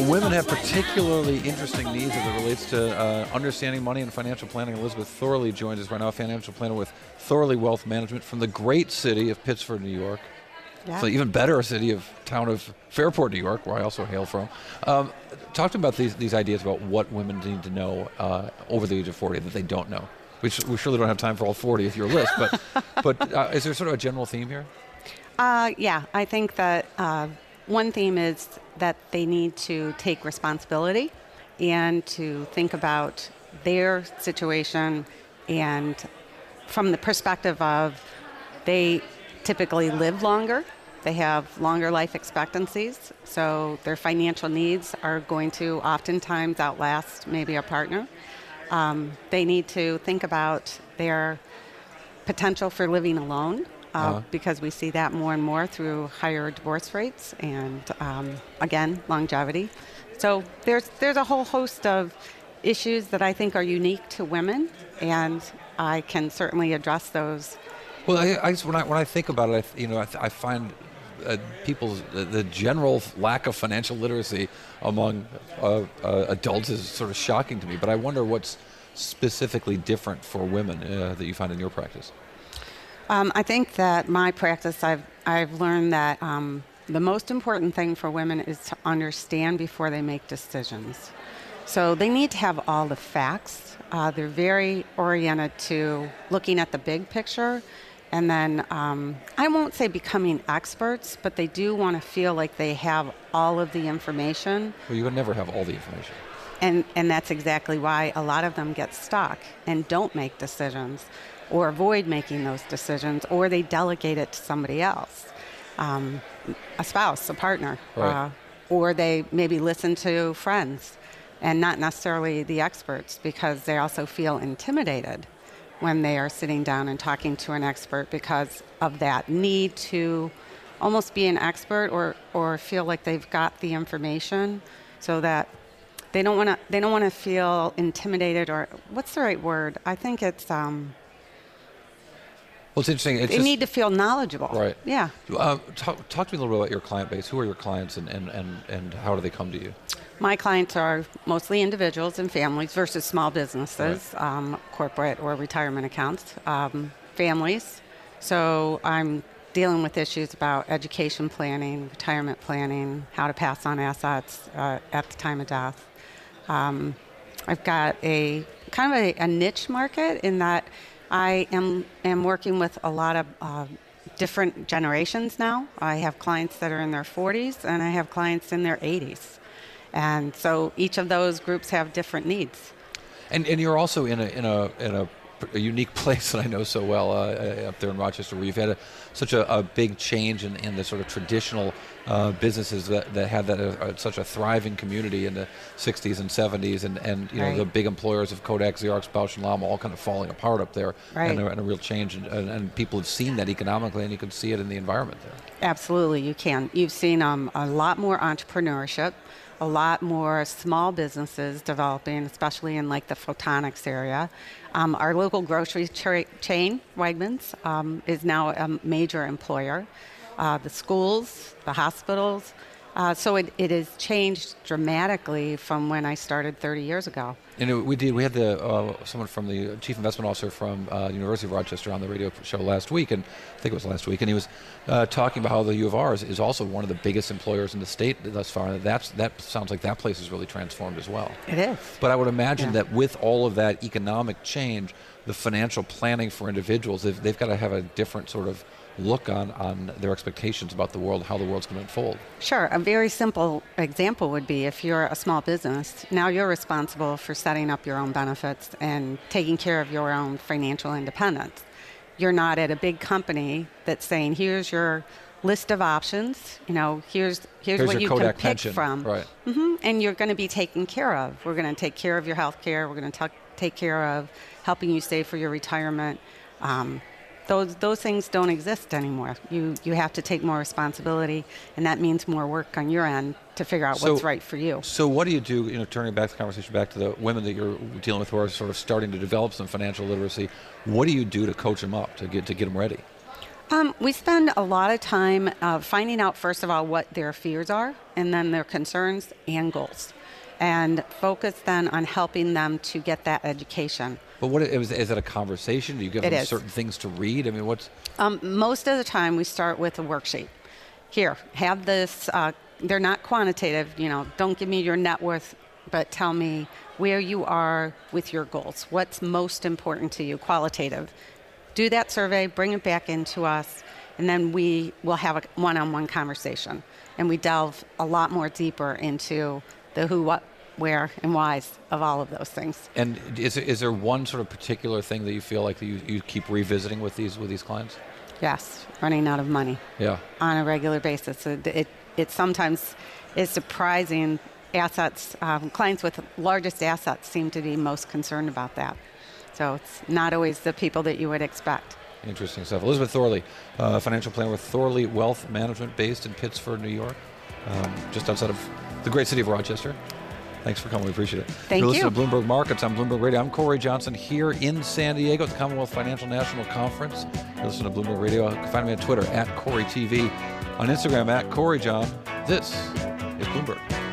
Will women have particularly interesting needs as it relates to uh, understanding money and financial planning? Elizabeth Thorley joins us right now, financial planner with Thorley Wealth Management from the great city of Pittsford, New York. Yeah. So even better city of town of Fairport, New York, where I also hail from. Um, talk to me about these, these ideas about what women need to know uh, over the age of 40 that they don't know. We, sh- we surely don't have time for all 40 if your list, but, but uh, is there sort of a general theme here? Uh, yeah, I think that uh, one theme is that they need to take responsibility and to think about their situation and from the perspective of they typically live longer, they have longer life expectancies, so their financial needs are going to oftentimes outlast maybe a partner. Um, they need to think about their potential for living alone Uh-huh. because we see that more and more through higher divorce rates and um, again longevity. So there's there's a whole host of issues that I think are unique to women, and I can certainly address those. Well, I, I just, when I when I think about it, I, th- you know, I, th- I find uh, people's the, the general lack of financial literacy among uh, uh, adults is sort of shocking to me. But I wonder what's specifically different for women uh, that you find in your practice. Um, I think that my practice, I've I've learned that um, the most important thing for women is to understand before they make decisions. So they need to have all the facts. Uh, they're very oriented to looking at the big picture, and then um, I won't say becoming experts, but they do want to feel like they have all of the information. Well, you would never have all the information. And, and that's exactly why a lot of them get stuck and don't make decisions or avoid making those decisions or they delegate it to somebody else um, a spouse, a partner. Right. Uh, or they maybe listen to friends and not necessarily the experts because they also feel intimidated when they are sitting down and talking to an expert because of that need to almost be an expert or, or feel like they've got the information so that they don't want to they don't want to feel intimidated or what's the right word i think it's um, Well, it's interesting. It's they just, need to feel knowledgeable Right. yeah Uh, talk, talk to me a little bit about your client base. Who are your clients, and, and, and, and how do they come to you? my clients are mostly individuals and families versus small businesses um, corporate or retirement accounts um, families so i'm dealing with issues about education planning retirement planning how to pass on assets uh, at the time of death Um, I've got a kind of a, a niche market in that I am am working with a lot of uh, different generations now. I have clients that are in their 40s and I have clients in their 80s, and so each of those groups have different needs. And, and you're also in a, in a, in a, a unique place that I know so well uh, uh, up there in Rochester, where you've had a, such a, a big change in, in the sort of traditional uh, businesses that, that had that uh, uh, such a thriving community in the 60s and 70s, and, and you know Right. the big employers of Kodak, Xerox, Bausch and Lomb all kind of falling apart up there, Right. and, a, and a real change, and, and, and people have seen that economically, and you can see it in the environment there. Absolutely, you can. You've seen um, a lot more entrepreneurship, a lot more small businesses developing, especially in like the photonics area. Um, our local grocery cha- chain, Wegmans, um, is now a major employer. Uh, the schools, the hospitals. Uh, so it, it has changed dramatically from when I started 30 years ago. And it- we did. We had the uh, someone from the chief investment officer from uh, University of Rochester on the radio show last week, and I think it was last week, and he was uh, talking about how the U of R is, is also one of the biggest employers in the state thus far. And that's that sounds like that place is really transformed as well. It is. But I would imagine Yeah. that with all of that economic change, the financial planning for individuals, they've, they've got to have a different sort of look on on their expectations about the world, how the world's going to unfold. Sure. A very simple example would be if you're a small business, now you're responsible for setting up your own benefits and taking care of your own financial independence. You're not at a big company that's saying, here's your list of options, you know, here's here's, Here's what you Kodak can pick pension. from. Right. hmm And you're going to be taken care of. We're going to take care of your health care. We're going to take care of helping you save for your retirement. Um, those, those things don't exist anymore. You, you have to take more responsibility, and that means more work on your end to figure out what's right for you. So what do you do, you know, turning back the conversation back to the women that you're dealing with who are sort of starting to develop some financial literacy, what do you do to coach them up, to get, to get them ready? Um, we spend a lot of time uh, finding out, first of all, what their fears are, and then their concerns and goals, and focus then on helping them to get that education. But what is, is it a conversation? Do you give It them is. certain things to read? I mean, what's Um, most of the time, we start with a worksheet. Here, have this. Uh, they're not quantitative. You know, don't give me your net worth, but tell me where you are with your goals. What's most important to you? Qualitative. Do that survey, bring it back into us, and then we will have a one-on-one conversation, and we delve a lot more deeper into the who, what, where, and whys of all of those things. and is, is there one sort of particular thing that you feel like you, you keep revisiting with these with these clients? Yes, running out of money. Yeah. on a regular basis. It, it, it sometimes is surprising. Assets, um, clients with largest assets seem to be most concerned about that. So it's not always the people that you would expect. Interesting stuff. Elizabeth Thorley, uh, financial planner with Thorley Wealth Management, based in Pittsford, New York, um, just outside of the great city of Rochester. Thanks for coming. We appreciate it. Thank You're listening you. to Bloomberg Markets on Bloomberg Radio. I'm Cory Johnson here in San Diego at the Commonwealth Financial National Conference. You're listening to Bloomberg Radio. You can find me on Twitter at Cory TV, on Instagram at Corey John. This is Bloomberg.